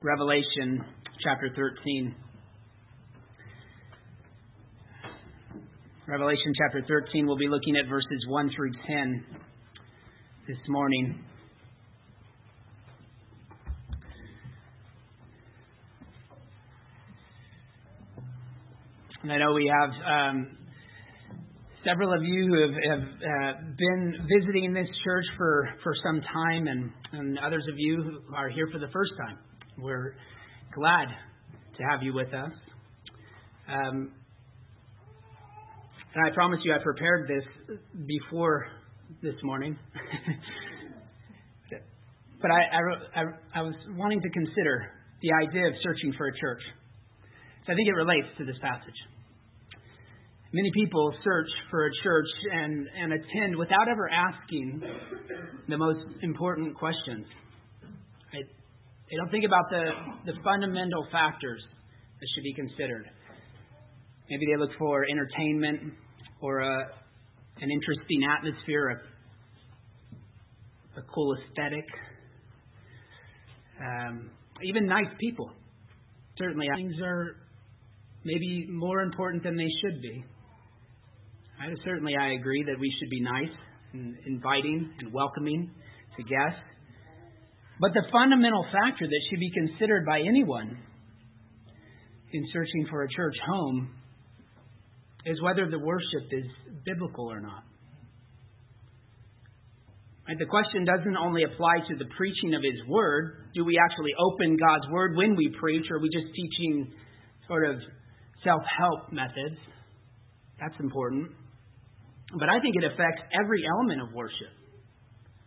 Revelation chapter 13. Revelation chapter 13, we'll be looking at verses 1 through 10 this morning. And I know we have um, several of you who have, have uh, been visiting this church for, for some time, and, and others of you who are here for the first time. We're glad to have you with us. Um, and I promise you, I prepared this before this morning. but I, I, I, was wanting to consider the idea of searching for a church. So I think it relates to this passage. Many people search for a church and, and attend without ever asking the most important questions. They don't think about the, the fundamental factors that should be considered. Maybe they look for entertainment or a, an interesting atmosphere, a, a cool aesthetic, um, even nice people. Certainly, things are maybe more important than they should be. I, certainly, I agree that we should be nice and inviting and welcoming to guests. But the fundamental factor that should be considered by anyone in searching for a church home is whether the worship is biblical or not. Right? The question doesn't only apply to the preaching of His Word. Do we actually open God's Word when we preach, or are we just teaching sort of self help methods? That's important. But I think it affects every element of worship.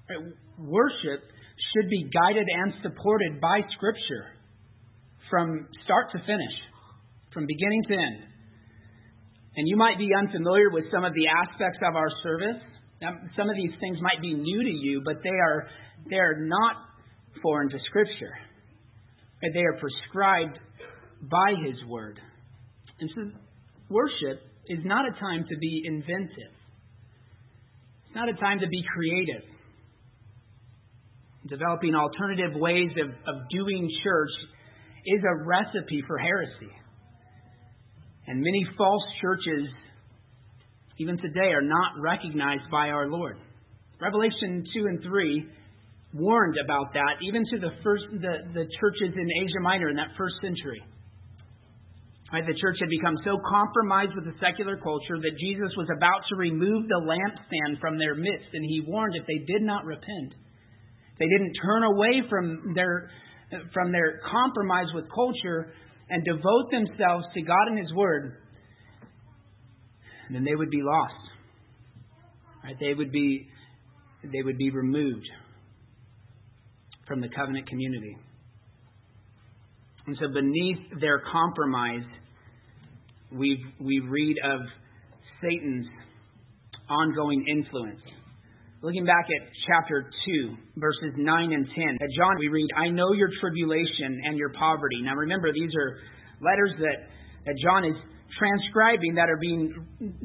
Right? Worship should be guided and supported by Scripture from start to finish, from beginning to end. And you might be unfamiliar with some of the aspects of our service. Now, some of these things might be new to you, but they are they are not foreign to Scripture. They are prescribed by His Word. And so, worship is not a time to be inventive. It's not a time to be creative. Developing alternative ways of, of doing church is a recipe for heresy. And many false churches, even today, are not recognized by our Lord. Revelation 2 and 3 warned about that, even to the, first, the, the churches in Asia Minor in that first century. Right, the church had become so compromised with the secular culture that Jesus was about to remove the lampstand from their midst, and he warned if they did not repent, they didn't turn away from their, from their compromise with culture and devote themselves to God and His Word. then they would be lost. Right? They would be they would be removed from the covenant community. And so beneath their compromise, we we read of Satan's ongoing influence. Looking back at chapter 2, verses 9 and 10. At John, we read, I know your tribulation and your poverty. Now remember, these are letters that, that John is transcribing that are being,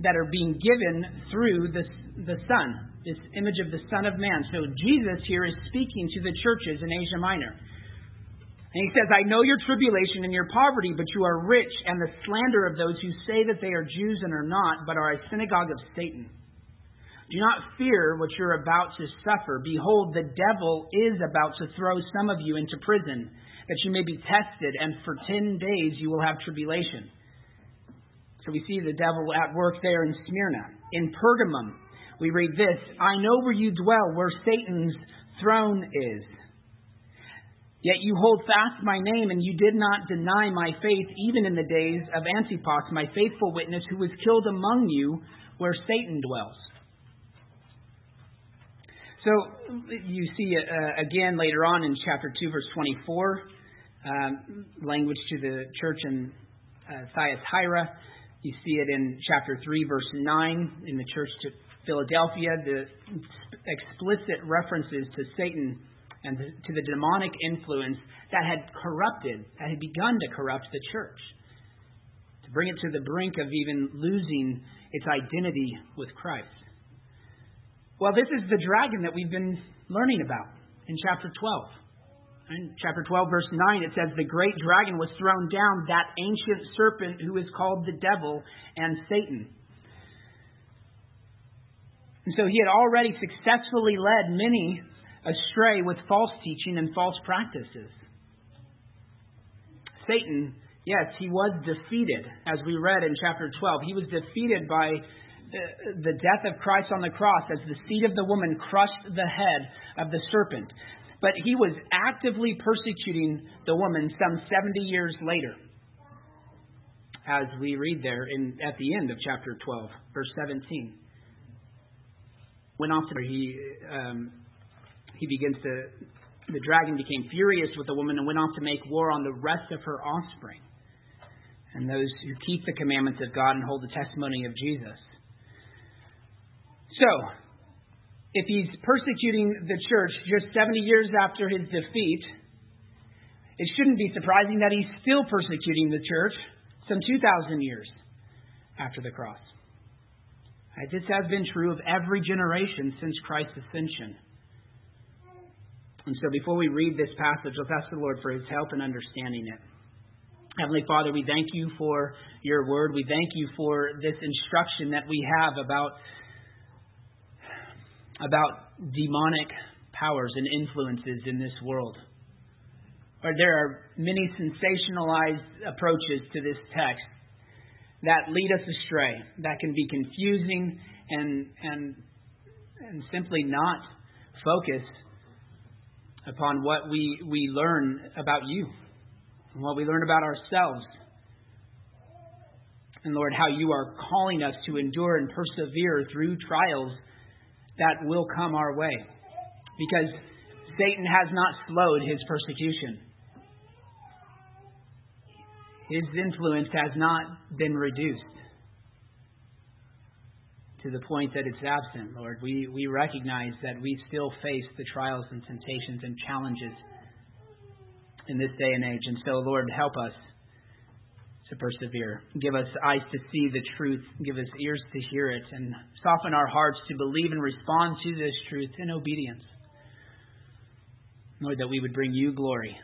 that are being given through the, the Son, this image of the Son of Man. So Jesus here is speaking to the churches in Asia Minor. And he says, I know your tribulation and your poverty, but you are rich, and the slander of those who say that they are Jews and are not, but are a synagogue of Satan. Do not fear what you're about to suffer. Behold, the devil is about to throw some of you into prison, that you may be tested, and for ten days you will have tribulation. So we see the devil at work there in Smyrna. In Pergamum, we read this I know where you dwell, where Satan's throne is. Yet you hold fast my name, and you did not deny my faith, even in the days of Antipas, my faithful witness, who was killed among you, where Satan dwells. So you see uh, again later on in chapter 2, verse 24, um, language to the church in uh, Thyatira. You see it in chapter 3, verse 9, in the church to Philadelphia, the explicit references to Satan and to the demonic influence that had corrupted, that had begun to corrupt the church, to bring it to the brink of even losing its identity with Christ. Well, this is the dragon that we've been learning about in chapter 12. In chapter 12, verse 9, it says, The great dragon was thrown down, that ancient serpent who is called the devil and Satan. And so he had already successfully led many astray with false teaching and false practices. Satan, yes, he was defeated, as we read in chapter 12. He was defeated by the death of Christ on the cross as the seed of the woman crushed the head of the serpent. But he was actively persecuting the woman some 70 years later, as we read there in, at the end of chapter 12, verse 17. Went off to he um, he begins to the dragon became furious with the woman and went off to make war on the rest of her offspring and those who keep the commandments of God and hold the testimony of Jesus. So, if he's persecuting the church just 70 years after his defeat, it shouldn't be surprising that he's still persecuting the church some 2,000 years after the cross. This has been true of every generation since Christ's ascension. And so before we read this passage, let's ask the Lord for his help in understanding it. Heavenly Father, we thank you for your word. We thank you for this instruction that we have about about demonic powers and influences in this world. Or there are many sensationalized approaches to this text that lead us astray, that can be confusing and and and simply not focus upon what we, we learn about you and what we learn about ourselves. And Lord, how you are calling us to endure and persevere through trials that will come our way. Because Satan has not slowed his persecution. His influence has not been reduced to the point that it's absent, Lord. We, we recognize that we still face the trials and temptations and challenges in this day and age. And so, Lord, help us to persevere. Give us eyes to see the truth. Give us ears to hear it. And soften our hearts to believe and respond to this truth in obedience. Lord, that we would bring you glory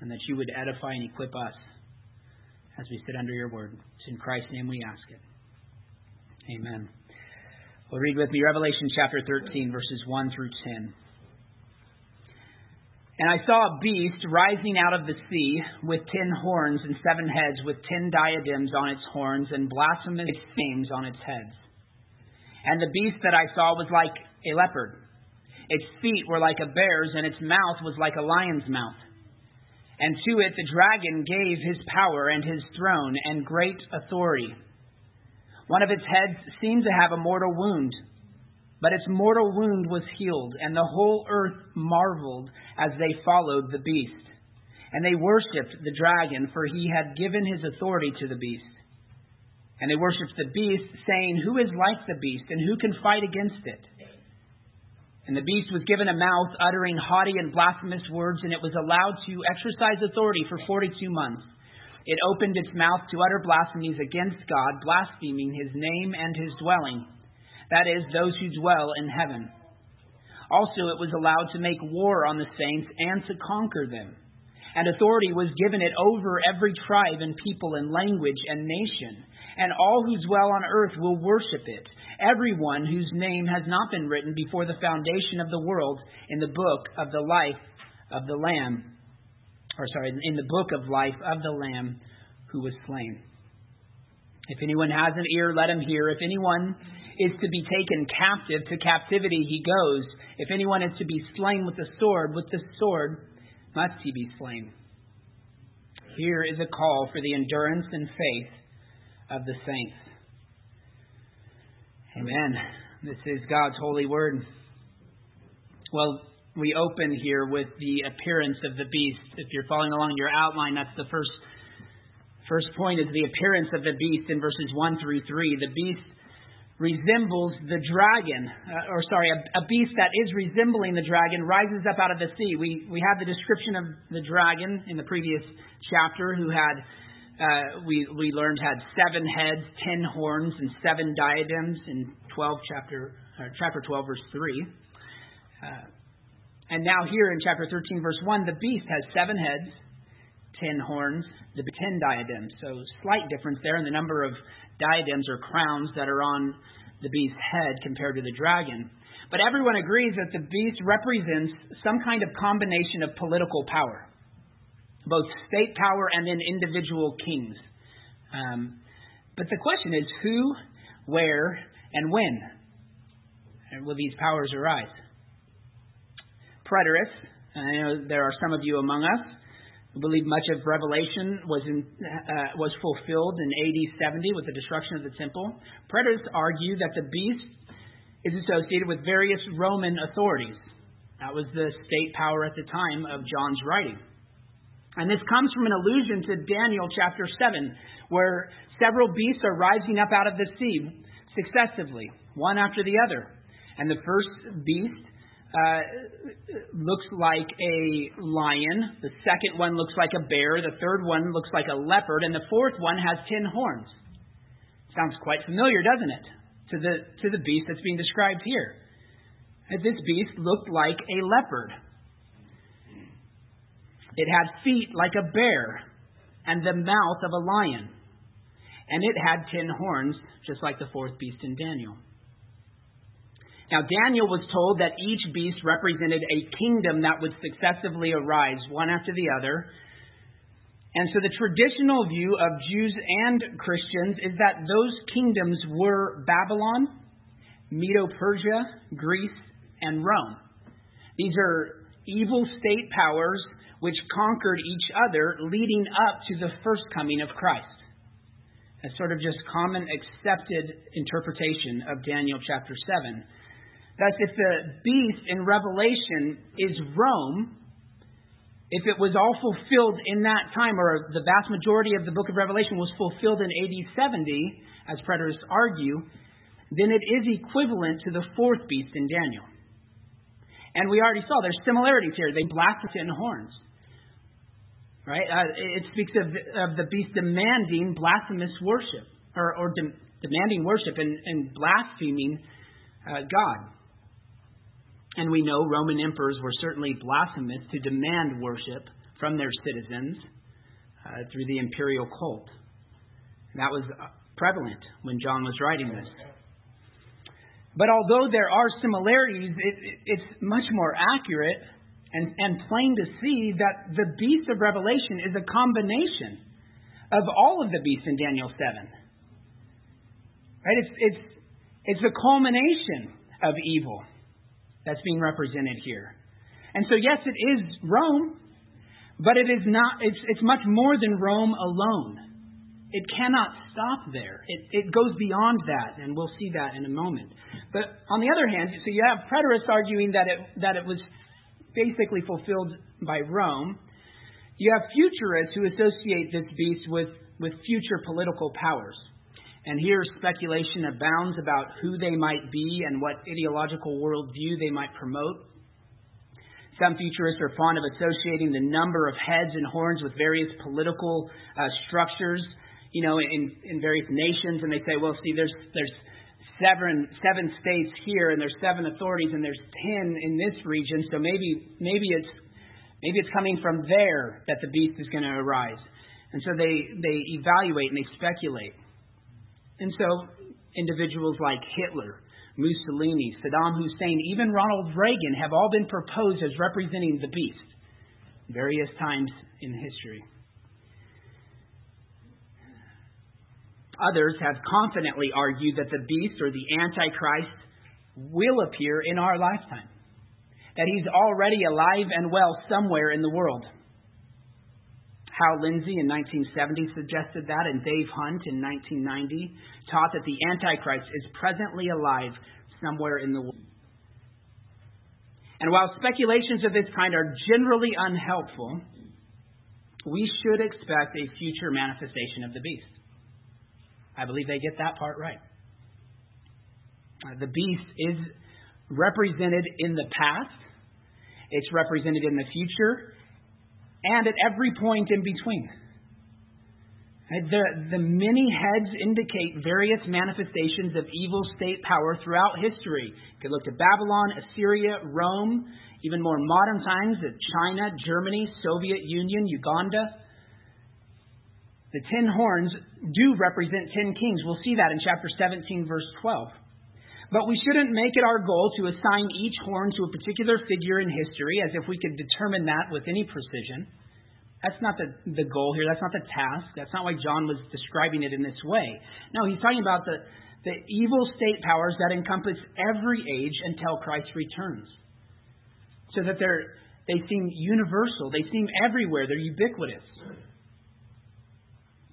and that you would edify and equip us as we sit under your word. It's in Christ's name we ask it. Amen. Well, read with me Revelation chapter 13, verses 1 through 10. And I saw a beast rising out of the sea with ten horns and seven heads, with ten diadems on its horns and blasphemous names on its heads. And the beast that I saw was like a leopard. Its feet were like a bear's, and its mouth was like a lion's mouth. And to it the dragon gave his power and his throne and great authority. One of its heads seemed to have a mortal wound but its mortal wound was healed, and the whole earth marveled as they followed the beast. And they worshipped the dragon, for he had given his authority to the beast. And they worshipped the beast, saying, Who is like the beast, and who can fight against it? And the beast was given a mouth uttering haughty and blasphemous words, and it was allowed to exercise authority for 42 months. It opened its mouth to utter blasphemies against God, blaspheming his name and his dwelling that is, those who dwell in heaven. Also, it was allowed to make war on the saints and to conquer them. And authority was given it over every tribe and people and language and nation. And all who dwell on earth will worship it, everyone whose name has not been written before the foundation of the world in the book of the life of the Lamb, or sorry, in the book of life of the Lamb who was slain. If anyone has an ear, let him hear. If anyone is to be taken captive, to captivity he goes. If anyone is to be slain with the sword, with the sword must he be slain. Here is a call for the endurance and faith of the saints. Amen. This is God's holy word. Well, we open here with the appearance of the beast. If you're following along your outline, that's the first first point is the appearance of the beast in verses 1 through 3. The beast resembles the dragon, uh, or sorry, a, a, beast that is resembling the dragon rises up out of the sea. We, we had the description of the dragon in the previous chapter, who had, uh, we, we learned had seven heads, ten horns, and seven diadems in 12 chapter, chapter 12, verse 3. Uh, And now, here in chapter 13, verse 1, the beast has seven heads, ten horns, the ten diadems. So, slight difference there in the number of diadems or crowns that are on the beast's head compared to the dragon. But everyone agrees that the beast represents some kind of combination of political power, both state power and then individual kings. Um, but the question is who, where, and when will these powers arise? Preterists, I know there are some of you among us who believe much of Revelation was, in, uh, was fulfilled in AD 70 with the destruction of the temple. Preterists argue that the beast is associated with various Roman authorities. That was the state power at the time of John's writing. And this comes from an allusion to Daniel chapter 7, where several beasts are rising up out of the sea successively, one after the other. And the first beast uh, looks like a lion, the second one looks like a bear, the third one looks like a leopard, and the fourth one has ten horns. Sounds quite familiar, doesn't it? to the, to the beast that's being described here. This beast looked like a leopard. It had feet like a bear and the mouth of a lion. And it had ten horns, just like the fourth beast in Daniel. Now, Daniel was told that each beast represented a kingdom that would successively arise, one after the other, and so the traditional view of Jews and Christians is that those kingdoms were Babylon, Medo Persia, Greece, and Rome. These are evil state powers which conquered each other leading up to the first coming of Christ. A sort of just common accepted interpretation of Daniel chapter 7. Thus, if the beast in Revelation is Rome, if it was all fulfilled in that time, or the vast majority of the book of Revelation was fulfilled in AD 70, as preterists argue, then it is equivalent to the fourth beast in Daniel. And we already saw there's similarities here. They blasted in horns. Right? Uh, it speaks of, of the beast demanding blasphemous worship, or, or de- demanding worship and, and blaspheming uh, God. And we know Roman emperors were certainly blasphemous to demand worship from their citizens uh, through the imperial cult. And that was uh, prevalent when John was writing this. But although there are similarities, it, it's much more accurate and, and plain to see that the beast of Revelation is a combination of all of the beasts in Daniel 7. Right? It's, it's, it's a culmination of evil that's being represented here. And so, yes, it is Rome, but it is not, it's, it's much more than Rome alone. It cannot stop there. It, it goes beyond that, and we'll see that in a moment. But on the other hand, so you have preterists arguing that it, that it was basically fulfilled by Rome. You have futurists who associate this beast with, with future political powers. And here speculation abounds about who they might be and what ideological worldview they might promote. Some futurists are fond of associating the number of heads and horns with various political uh, structures, you know, in, in various nations, and they say, well, see, there's there's seven seven states here, and there's seven authorities, and there's ten in this region, so maybe maybe it's maybe it's coming from there that the beast is going to arise, and so they they evaluate and they speculate. And so individuals like Hitler, Mussolini, Saddam Hussein, even Ronald Reagan have all been proposed as representing the beast various times in history. Others have confidently argued that the beast or the Antichrist will appear in our lifetime, that he's already alive and well somewhere in the world. Hal Lindsey in 1970 suggested that, and Dave Hunt in 1990 taught that the Antichrist is presently alive somewhere in the world. And while speculations of this kind are generally unhelpful, we should expect a future manifestation of the beast. I believe they get that part right. Uh, the beast is represented in the past, it's represented in the future, and at every point in between. The, the many heads indicate various manifestations of evil state power throughout history. You could look to Babylon, Assyria, Rome, even more modern times, China, Germany, Soviet Union, Uganda. The ten horns do represent ten kings. We'll see that in chapter 17, verse 12. But we shouldn't make it our goal to assign each horn to a particular figure in history as if we could determine that with any precision. That's not the, the goal here. That's not the task. That's not why John was describing it in this way. No, he's talking about the, the evil state powers that encompass every age until Christ returns. So that they're, they seem universal, they seem everywhere, they're ubiquitous.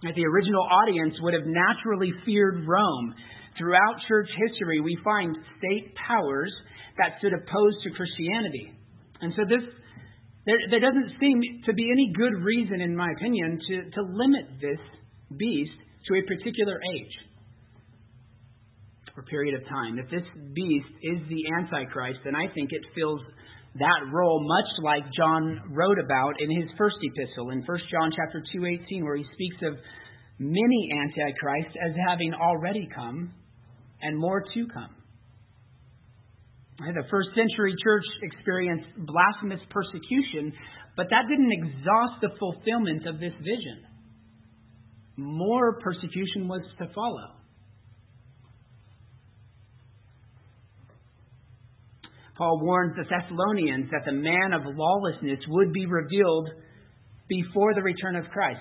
That The original audience would have naturally feared Rome Throughout church history, we find state powers that stood opposed to Christianity. And so this there, there doesn't seem to be any good reason, in my opinion, to, to limit this beast to a particular age or period of time. If this beast is the Antichrist, then I think it fills that role much like John wrote about in his first epistle in 1 John chapter 2:18 where he speaks of many antichrists as having already come and more to come. The first century church experienced blasphemous persecution, but that didn't exhaust the fulfillment of this vision. More persecution was to follow. Paul warns the Thessalonians that the man of lawlessness would be revealed before the return of Christ.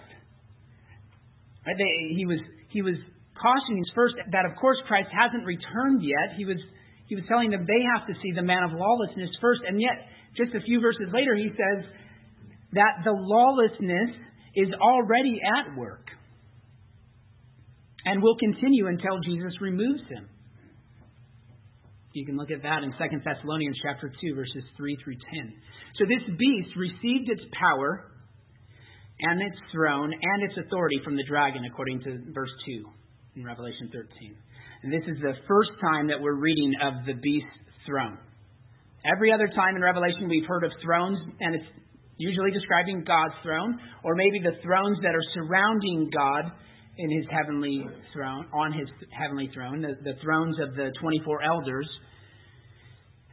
He was, he was cautioning first that, of course, Christ hasn't returned yet. He was, he was telling them they have to see the man of lawlessness first. And yet, just a few verses later, he says that the lawlessness is already at work and will continue until Jesus removes him. You can look at that in 2 Thessalonians chapter 2 verses 3 through 10. So this beast received its power and its throne and its authority from the dragon according to verse 2 in Revelation 13. And this is the first time that we're reading of the beast's throne. Every other time in Revelation we've heard of thrones, and it's usually describing God's throne, or maybe the thrones that are surrounding God in his heavenly throne, on his heavenly throne, the, the thrones of the 24 elders.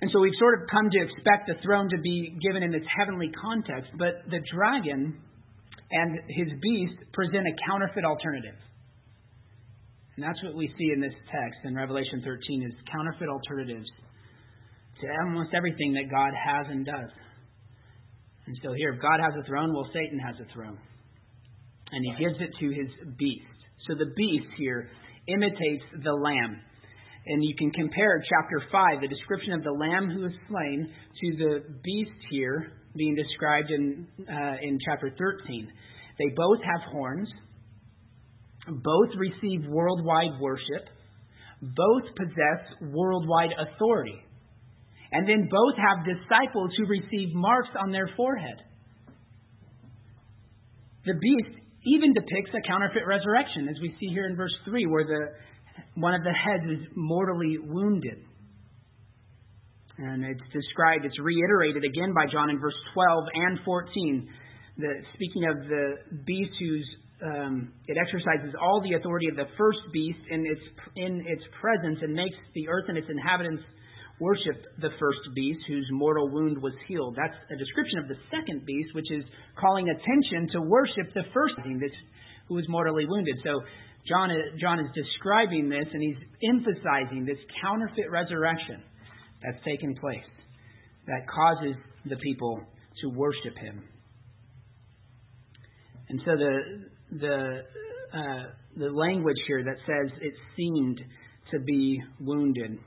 And so we've sort of come to expect the throne to be given in its heavenly context, but the dragon and his beast present a counterfeit alternative. And that's what we see in this text in Revelation 13 is counterfeit alternatives to almost everything that God has and does. And so here, if God has a throne, well, Satan has a throne. And he gives it to his beast. So the beast here imitates the lamb. And you can compare chapter 5, the description of the lamb who is slain, to the beast here being described in, uh, in chapter 13. They both have horns. Both receive worldwide worship. Both possess worldwide authority. And then both have disciples who receive marks on their forehead. The beast even depicts a counterfeit resurrection, as we see here in verse 3, where the, one of the heads is mortally wounded. And it's described, it's reiterated again by John in verse 12 and 14. The, speaking of the beast whose um, it exercises all the authority of the first beast in its in its presence and makes the earth and its inhabitants worship the first beast whose mortal wound was healed. That's a description of the second beast, which is calling attention to worship the first beast who was mortally wounded. So John John is describing this and he's emphasizing this counterfeit resurrection that's taken place that causes the people to worship him. And so the the uh, the language here that says it seemed to be wounded.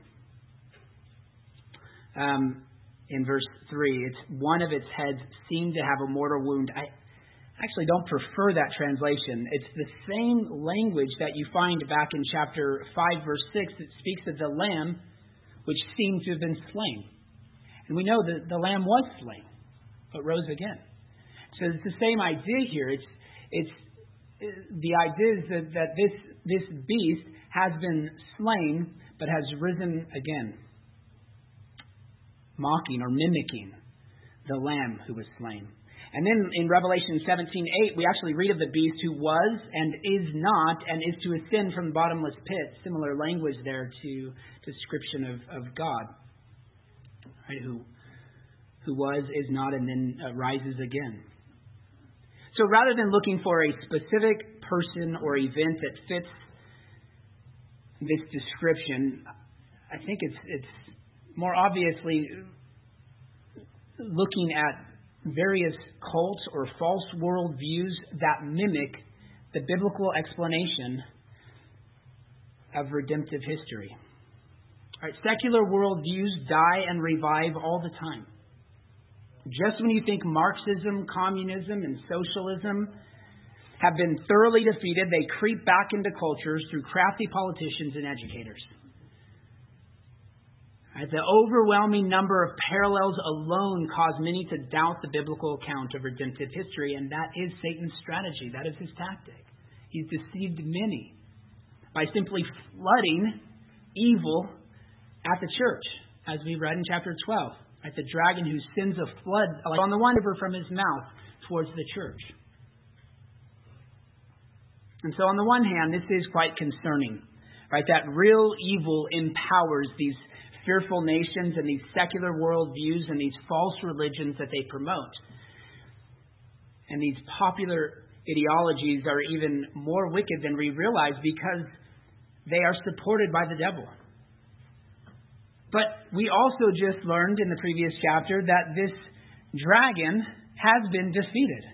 Um, in verse three, it's one of its heads seemed to have a mortal wound. I actually don't prefer that translation. It's the same language that you find back in chapter five, verse six. It speaks of the lamb which seemed to have been slain, and we know that the lamb was slain, but rose again. So it's the same idea here. It's it's the idea is that, that this, this beast has been slain but has risen again, mocking or mimicking the lamb who was slain. And then in Revelation 17:8, we actually read of the beast who was and is not and is to ascend from the bottomless pit. Similar language there to description of, of God, right? Who who was, is not, and then uh, rises again. So rather than looking for a specific person or event that fits this description, I think it's, it's more obviously looking at various cults or false worldviews that mimic the biblical explanation of redemptive history. Right, secular worldviews die and revive all the time. Just when you think Marxism, communism, and socialism have been thoroughly defeated, they creep back into cultures through crafty politicians and educators. The overwhelming number of parallels alone cause many to doubt the biblical account of redemptive history, and that is Satan's strategy. That is his tactic. He's deceived many by simply flooding evil at the church, as we read in chapter 12. Right, the dragon who sends a flood on the river from his mouth towards the church. And so, on the one hand, this is quite concerning, right? That real evil empowers these fearful nations and these secular worldviews and these false religions that they promote. And these popular ideologies are even more wicked than we realize because they are supported by the devil. But we also just learned in the previous chapter that this dragon has been defeated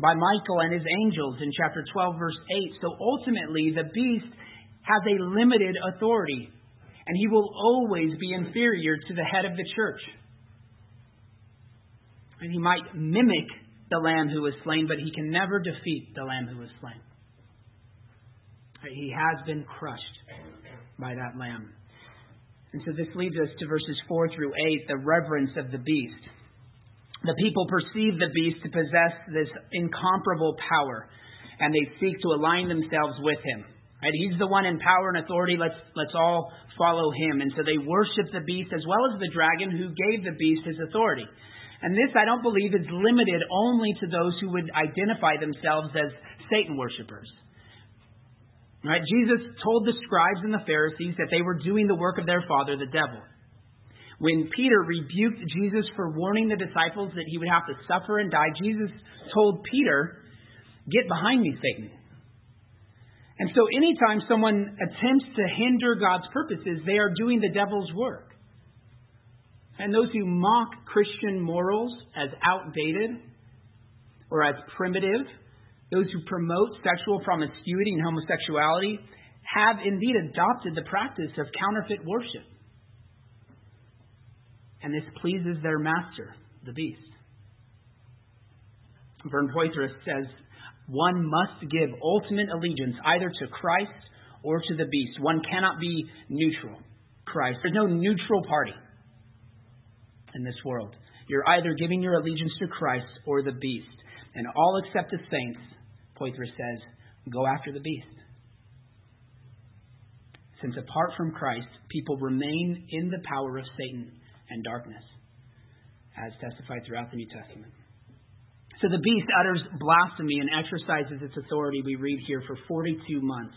by Michael and his angels in chapter 12, verse 8. So ultimately, the beast has a limited authority, and he will always be inferior to the head of the church. And he might mimic the lamb who was slain, but he can never defeat the lamb who was slain. He has been crushed by that lamb. And so this leads us to verses 4 through 8, the reverence of the beast. The people perceive the beast to possess this incomparable power, and they seek to align themselves with him. Right? He's the one in power and authority. Let's, let's all follow him. And so they worship the beast as well as the dragon who gave the beast his authority. And this, I don't believe, is limited only to those who would identify themselves as Satan worshippers. Right? Jesus told the scribes and the Pharisees that they were doing the work of their father, the devil. When Peter rebuked Jesus for warning the disciples that he would have to suffer and die, Jesus told Peter, Get behind me, Satan. And so, anytime someone attempts to hinder God's purposes, they are doing the devil's work. And those who mock Christian morals as outdated or as primitive, those who promote sexual promiscuity and homosexuality, have indeed adopted the practice of counterfeit worship and this pleases their master, the beast. Vern Poythress says, one must give ultimate allegiance either to Christ or to the beast. One cannot be neutral. Christ. There's no neutral party in this world. You're either giving your allegiance to Christ or the beast. And all except the saints, Poythress says, go after the beast. Since apart from Christ, people remain in the power of Satan and darkness, as testified throughout the New Testament. So the beast utters blasphemy and exercises its authority, we read here, for 42 months.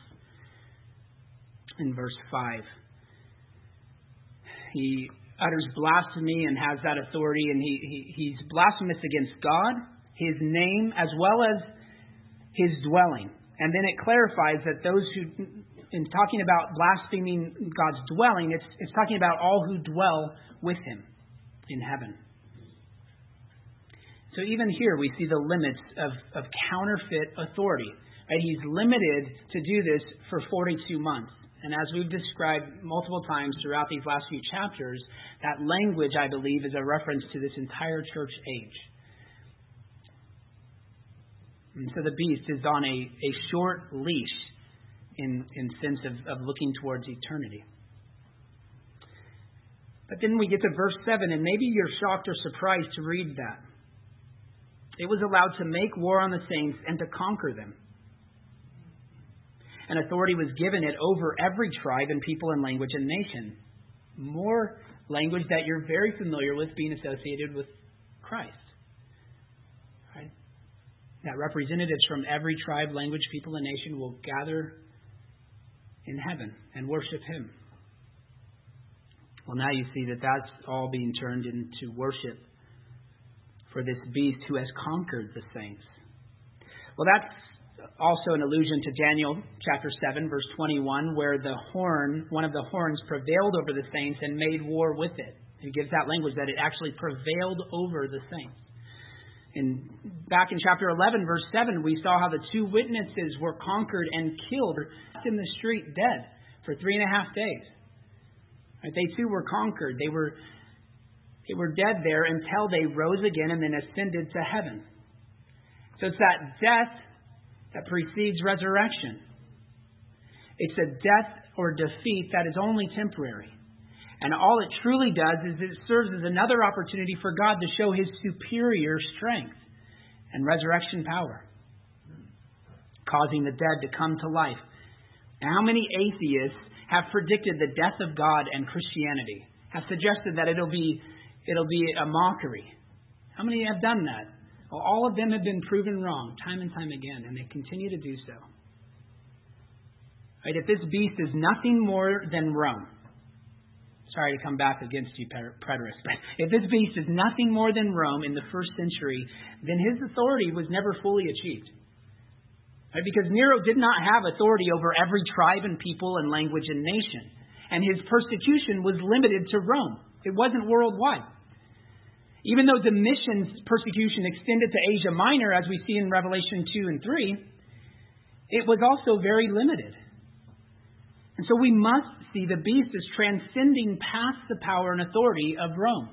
In verse 5. He utters blasphemy and has that authority, and he, he, he's blasphemous against God, his name, as well as his dwelling. And then it clarifies that those who, in talking about blaspheming God's dwelling, it's, it's talking about all who dwell with him in heaven. So even here we see the limits of, of counterfeit authority. Right? He's limited to do this for 42 months. And as we've described multiple times throughout these last few chapters, that language, I believe, is a reference to this entire church age. And so the beast is on a, a short leash in, in sense of, of looking towards eternity. But then we get to verse 7, and maybe you're shocked or surprised to read that. It was allowed to make war on the saints and to conquer them. And authority was given it over every tribe and people and language and nation. More language that you're very familiar with being associated with Christ. That representatives from every tribe, language, people, and nation will gather in heaven and worship Him Well, now you see that that's all being turned into worship for this beast who has conquered the saints. Well, that's also an allusion to Daniel chapter 7, verse 21, where the horn, one of the horns, prevailed over the saints and made war with it. He gives that language that it actually prevailed over the saints. In back in chapter 11, verse 7, we saw how the two witnesses were conquered and killed in the street dead for three and a half days. Right? They too were conquered. They were they were dead there until they rose again and then ascended to heaven. So it's that death that precedes resurrection. It's a death or defeat that is only temporary. And all it truly does is it serves as another opportunity for God to show his superior strength and resurrection power, causing the dead to come to life. How many atheists have predicted the death of God and Christianity, have suggested that it'll be, it'll be a mockery? How many have done that? Well, all of them have been proven wrong time and time again, and they continue to do so. Right, if this beast is nothing more than Rome, sorry to come back against you, preterists, but if this beast is nothing more than Rome in the first century, then his authority was never fully achieved. Right? Because Nero did not have authority over every tribe and people and language and nation. And his persecution was limited to Rome. It wasn't worldwide. Even though Domitian's persecution extended to Asia Minor, as we see in Revelation 2 and 3, it was also very limited. And so we must see the beast as transcending past the power and authority of Rome.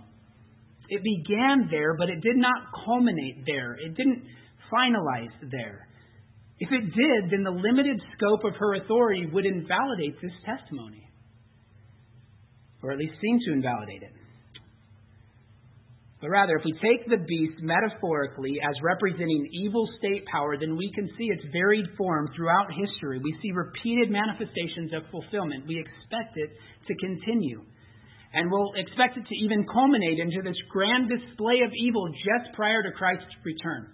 It began there, but it did not culminate there. It didn't finalize there. If it did, then the limited scope of her authority would invalidate this testimony, or at least seem to invalidate it. But rather, if we take the beast metaphorically as representing evil state power, then we can see its varied form throughout history. We see repeated manifestations of fulfillment. We expect it to continue. And we'll expect it to even culminate into this grand display of evil just prior to Christ's return.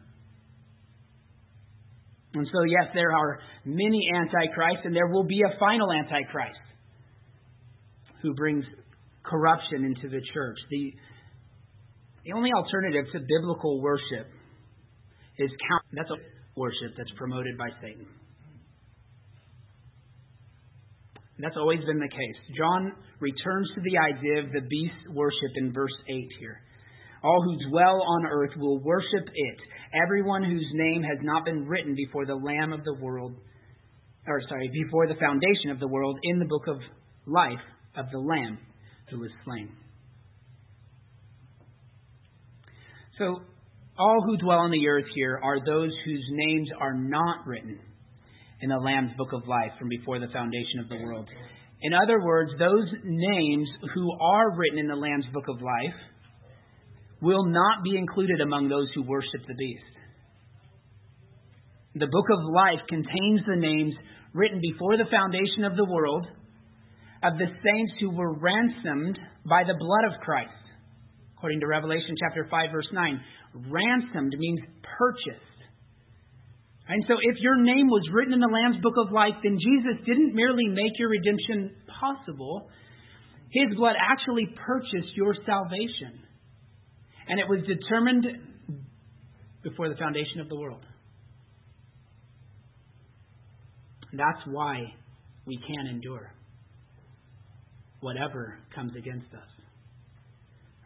And so, yes, there are many antichrists, and there will be a final antichrist who brings corruption into the church. The, the only alternative to biblical worship is count. That's a worship that's promoted by Satan. That's always been the case. John returns to the idea of the beast worship in verse 8 here. All who dwell on earth will worship it everyone whose name has not been written before the Lamb of the world, or sorry, before the foundation of the world in the book of life of the Lamb who was slain. So, all who dwell on the earth here are those whose names are not written in the Lamb's book of life from before the foundation of the world. In other words, those names who are written in the Lamb's book of life will not be included among those who worship the beast. The book of life contains the names written before the foundation of the world of the saints who were ransomed by the blood of Christ. According to Revelation chapter 5 verse 9, ransomed means purchased. And so if your name was written in the Lamb's book of life, then Jesus didn't merely make your redemption possible. His blood actually purchased your salvation. And it was determined before the foundation of the world. That's why we can endure whatever comes against us.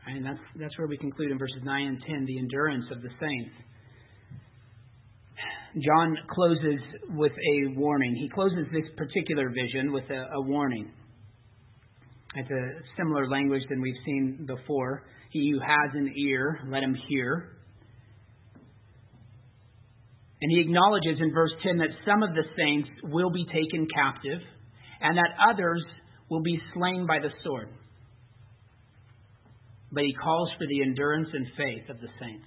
And that's, that's where we conclude in verses 9 and 10 the endurance of the saints. John closes with a warning. He closes this particular vision with a, a warning. It's a similar language than we've seen before. He who has an ear, let him hear. And he acknowledges in verse 10 that some of the saints will be taken captive and that others will be slain by the sword. But he calls for the endurance and faith of the saints.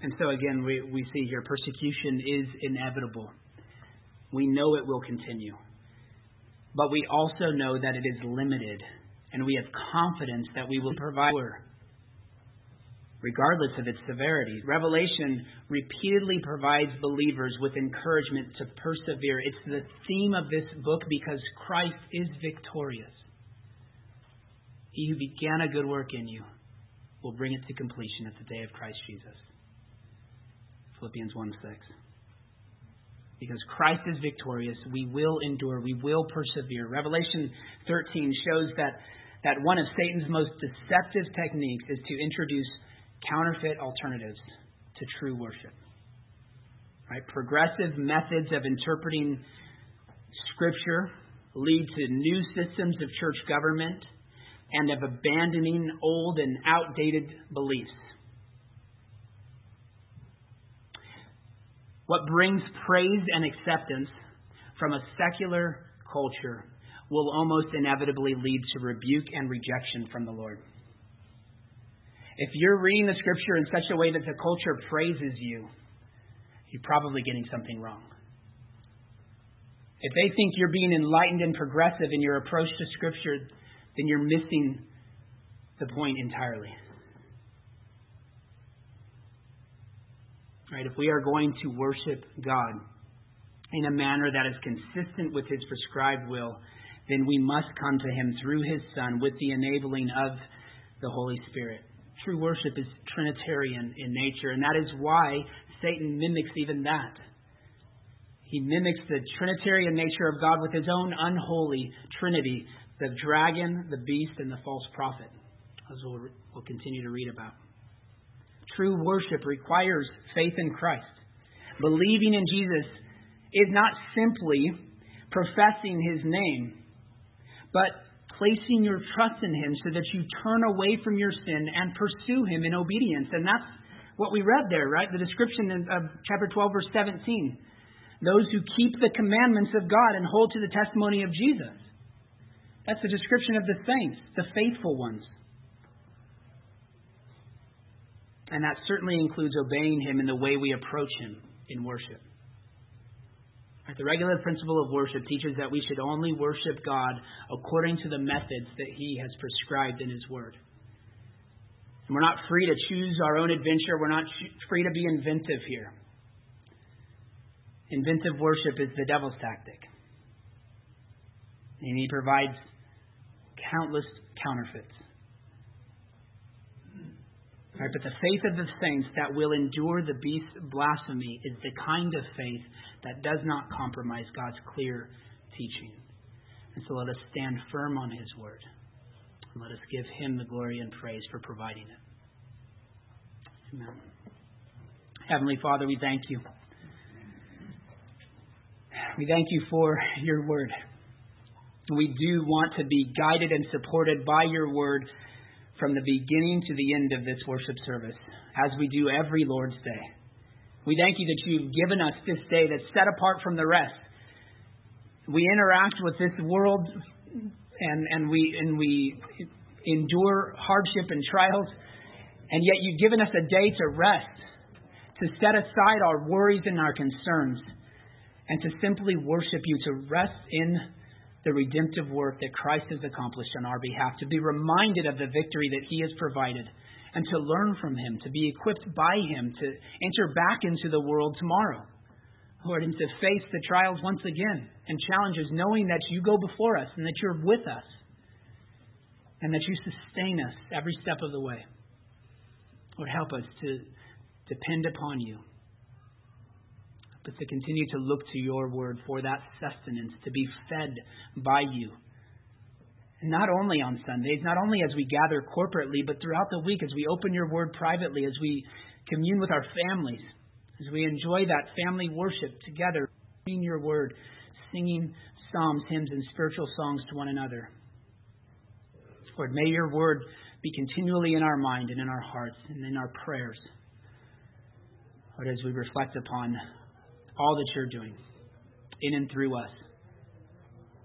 And so again, we, we see here persecution is inevitable. We know it will continue. But we also know that it is limited and we have confidence that we will provide regardless of its severity. Revelation repeatedly provides believers with encouragement to persevere. It's the theme of this book because Christ is victorious. He who began a good work in you will bring it to completion at the day of Christ Jesus. Philippians 1 6. Because Christ is victorious, we will endure, we will persevere. Revelation 13 shows that, that one of Satan's most deceptive techniques is to introduce counterfeit alternatives to true worship. Right? Progressive methods of interpreting Scripture lead to new systems of church government and of abandoning old and outdated beliefs. What brings praise and acceptance from a secular culture will almost inevitably lead to rebuke and rejection from the Lord. If you're reading the scripture in such a way that the culture praises you, you're probably getting something wrong. If they think you're being enlightened and progressive in your approach to Scripture, then you're missing the point entirely. Right? If we are going to worship God in a manner that is consistent with His prescribed will, then we must come to Him through His Son with the enabling of the Holy Spirit. True worship is Trinitarian in nature, and that is why Satan mimics even that. He mimics the Trinitarian nature of God with his own unholy Trinity the dragon, the beast, and the false prophet, as we'll, we'll continue to read about. True worship requires faith in Christ. Believing in Jesus is not simply professing his name, but placing your trust in him so that you turn away from your sin and pursue him in obedience. And that's what we read there, right? The description of chapter 12, verse 17. Those who keep the commandments of God and hold to the testimony of Jesus. That's the description of the saints, the faithful ones. And that certainly includes obeying Him in the way we approach Him in worship. The regulative principle of worship teaches that we should only worship God according to the methods that He has prescribed in His Word. And we're not free to choose our own adventure. We're not free to be inventive here. Inventive worship is the devil's tactic. And he provides countless counterfeits. Right, but the faith of the saints that will endure the beast's blasphemy is the kind of faith that does not compromise God's clear teaching. And so let us stand firm on his word. And let us give him the glory and praise for providing it. Amen. Heavenly Father, we thank you. We thank you for your word. We do want to be guided and supported by your word from the beginning to the end of this worship service, as we do every Lord's Day. We thank you that you've given us this day that's set apart from the rest. We interact with this world and, and, we, and we endure hardship and trials, and yet you've given us a day to rest, to set aside our worries and our concerns and to simply worship you, to rest in the redemptive work that Christ has accomplished on our behalf, to be reminded of the victory that he has provided, and to learn from him, to be equipped by him to enter back into the world tomorrow. Lord, and to face the trials once again and challenges, knowing that you go before us and that you're with us and that you sustain us every step of the way. Lord, help us to depend upon you but to continue to look to your word for that sustenance, to be fed by you. And not only on Sundays, not only as we gather corporately, but throughout the week as we open your word privately, as we commune with our families, as we enjoy that family worship together, reading your word, singing psalms, hymns, and spiritual songs to one another. Lord, may your word be continually in our mind and in our hearts and in our prayers. Lord, as we reflect upon all that you're doing in and through us.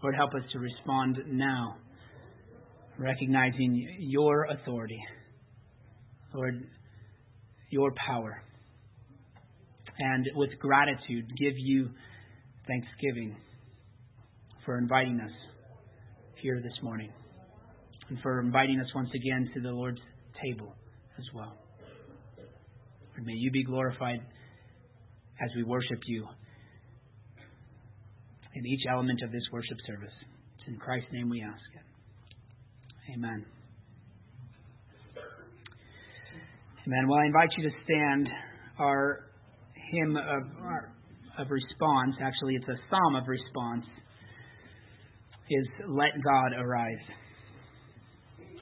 Lord, help us to respond now, recognizing your authority, Lord, your power, and with gratitude give you thanksgiving for inviting us here this morning and for inviting us once again to the Lord's table as well. May you be glorified as we worship you in each element of this worship service. It's in Christ's name we ask it. Amen. Amen. Well, I invite you to stand. Our hymn of, of response, actually, it's a psalm of response, is Let God Arise.